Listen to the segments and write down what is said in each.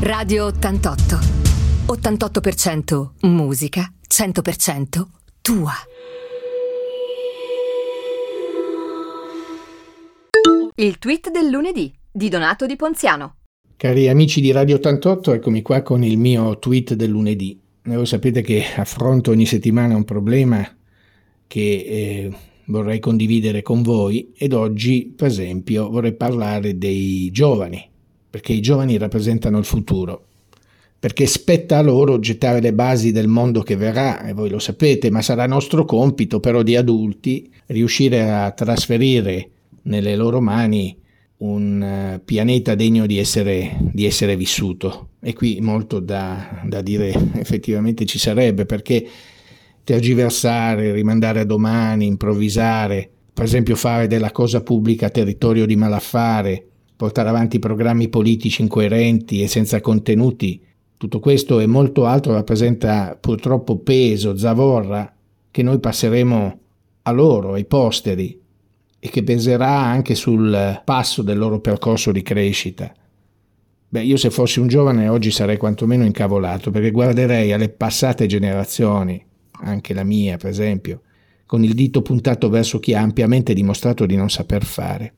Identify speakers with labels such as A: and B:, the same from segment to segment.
A: Radio 88. 88% musica, 100% tua. Il tweet del lunedì di Donato Di Ponziano.
B: Cari amici di Radio 88, eccomi qua con il mio tweet del lunedì. Voi sapete che affronto ogni settimana un problema che eh, vorrei condividere con voi ed oggi, per esempio, vorrei parlare dei giovani, perché i giovani rappresentano il futuro, perché spetta a loro gettare le basi del mondo che verrà, e voi lo sapete, ma sarà nostro compito però di adulti riuscire a trasferire nelle loro mani un eh, pianeta degno di essere, di essere vissuto. E qui molto da, da dire effettivamente ci sarebbe, perché tergiversare, rimandare a domani, improvvisare, per esempio fare della cosa pubblica territorio di malaffare, portare avanti programmi politici incoerenti e senza contenuti, tutto questo e molto altro rappresenta purtroppo peso, zavorra che noi passeremo a loro, ai posteri, e che peserà anche sul passo del loro percorso di crescita. Beh, io se fossi un giovane oggi sarei quantomeno incavolato perché guarderei alle passate generazioni, anche la mia per esempio, con il dito puntato verso chi ha ampiamente dimostrato di non saper fare.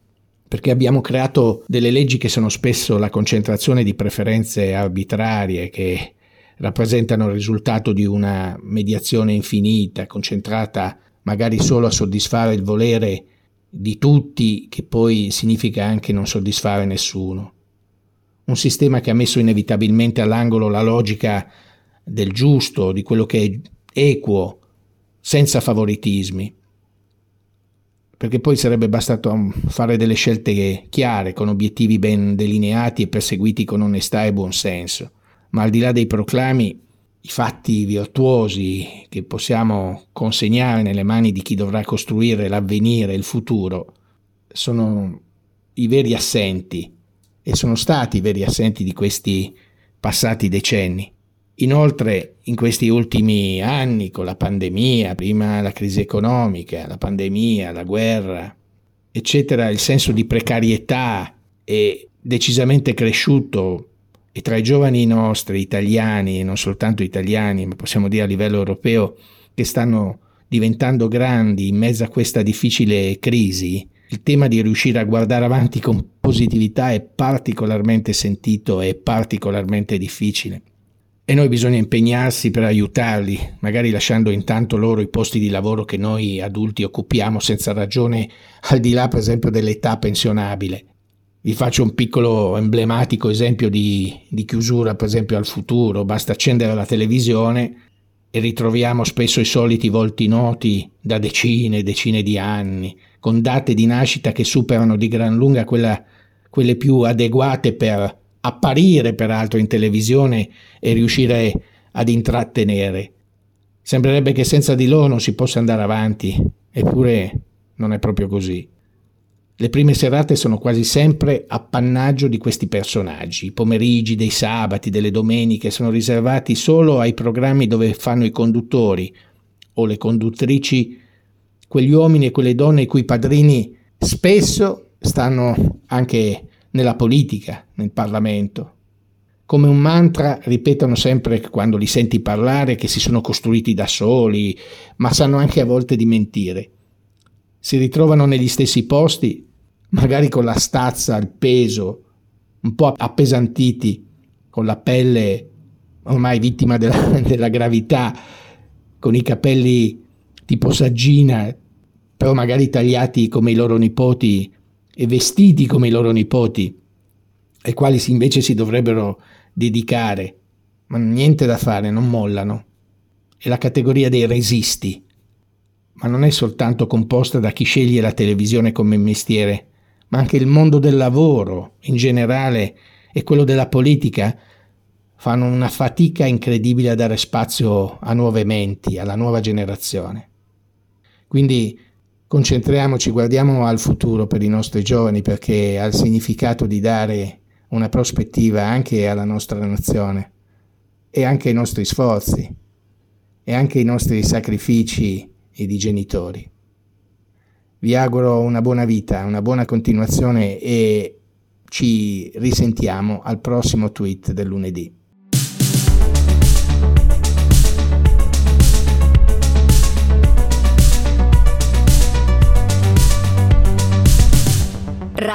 B: Perché abbiamo creato delle leggi che sono spesso la concentrazione di preferenze arbitrarie che rappresentano il risultato di una mediazione infinita, concentrata magari solo a soddisfare il volere di tutti, che poi significa anche non soddisfare nessuno. Un sistema che ha messo inevitabilmente all'angolo la logica del giusto, di quello che è equo, senza favoritismi. Perché poi sarebbe bastato fare delle scelte chiare, con obiettivi ben delineati e perseguiti con onestà e buonsenso. Ma al di là dei proclami, i fatti virtuosi che possiamo consegnare nelle mani di chi dovrà costruire l'avvenire, il futuro, sono i veri assenti e sono stati i veri assenti di questi passati decenni. Inoltre, in questi ultimi anni, con la pandemia, prima la crisi economica, la pandemia, la guerra, eccetera, il senso di precarietà è decisamente cresciuto e tra i giovani nostri, italiani, e non soltanto italiani, ma possiamo dire a livello europeo, che stanno diventando grandi in mezzo a questa difficile crisi, il tema di riuscire a guardare avanti con positività è particolarmente sentito e particolarmente difficile e noi bisogna impegnarsi per aiutarli, magari lasciando intanto loro i posti di lavoro che noi adulti occupiamo senza ragione, al di là per esempio dell'età pensionabile. Vi faccio un piccolo emblematico esempio di, di chiusura per esempio al futuro, basta accendere la televisione e ritroviamo spesso i soliti volti noti da decine e decine di anni, con date di nascita che superano di gran lunga quella, quelle più adeguate per apparire peraltro in televisione e riuscire ad intrattenere. Sembrerebbe che senza di loro non si possa andare avanti, eppure non è proprio così. Le prime serate sono quasi sempre appannaggio di questi personaggi. I pomeriggi dei sabati, delle domeniche sono riservati solo ai programmi dove fanno i conduttori o le conduttrici, quegli uomini e quelle donne i cui padrini spesso stanno anche nella politica, nel Parlamento. Come un mantra ripetono sempre quando li senti parlare che si sono costruiti da soli, ma sanno anche a volte di mentire. Si ritrovano negli stessi posti, magari con la stazza, il peso, un po' appesantiti, con la pelle ormai vittima della, della gravità, con i capelli tipo saggina, però magari tagliati come i loro nipoti e vestiti come i loro nipoti, ai quali invece si dovrebbero dedicare, ma niente da fare, non mollano. È la categoria dei resisti, ma non è soltanto composta da chi sceglie la televisione come mestiere, ma anche il mondo del lavoro in generale e quello della politica fanno una fatica incredibile a dare spazio a nuove menti, alla nuova generazione. Quindi Concentriamoci, guardiamo al futuro per i nostri giovani perché ha il significato di dare una prospettiva anche alla nostra nazione e anche ai nostri sforzi e anche ai nostri sacrifici e di genitori. Vi auguro una buona vita, una buona continuazione e ci risentiamo al prossimo tweet del lunedì.